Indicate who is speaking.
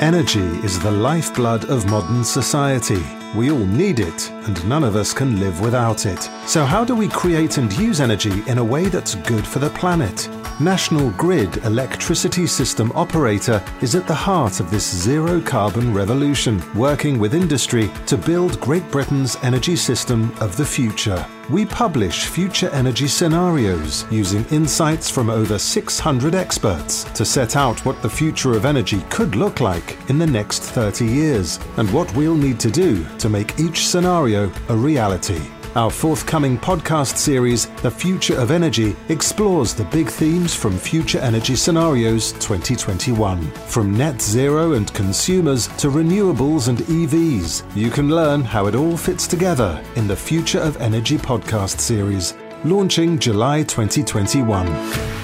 Speaker 1: Energy is the lifeblood of modern society. We all need it, and none of us can live without it. So, how do we create and use energy in a way that's good for the planet? National Grid Electricity System Operator is at the heart of this zero carbon revolution, working with industry to build Great Britain's energy system of the future. We publish future energy scenarios using insights from over 600 experts to set out what the future of energy could look like in the next 30 years and what we'll need to do to make each scenario a reality. Our forthcoming podcast series, The Future of Energy, explores the big themes from Future Energy Scenarios 2021. From net zero and consumers to renewables and EVs, you can learn how it all fits together in the Future of Energy podcast series, launching July 2021.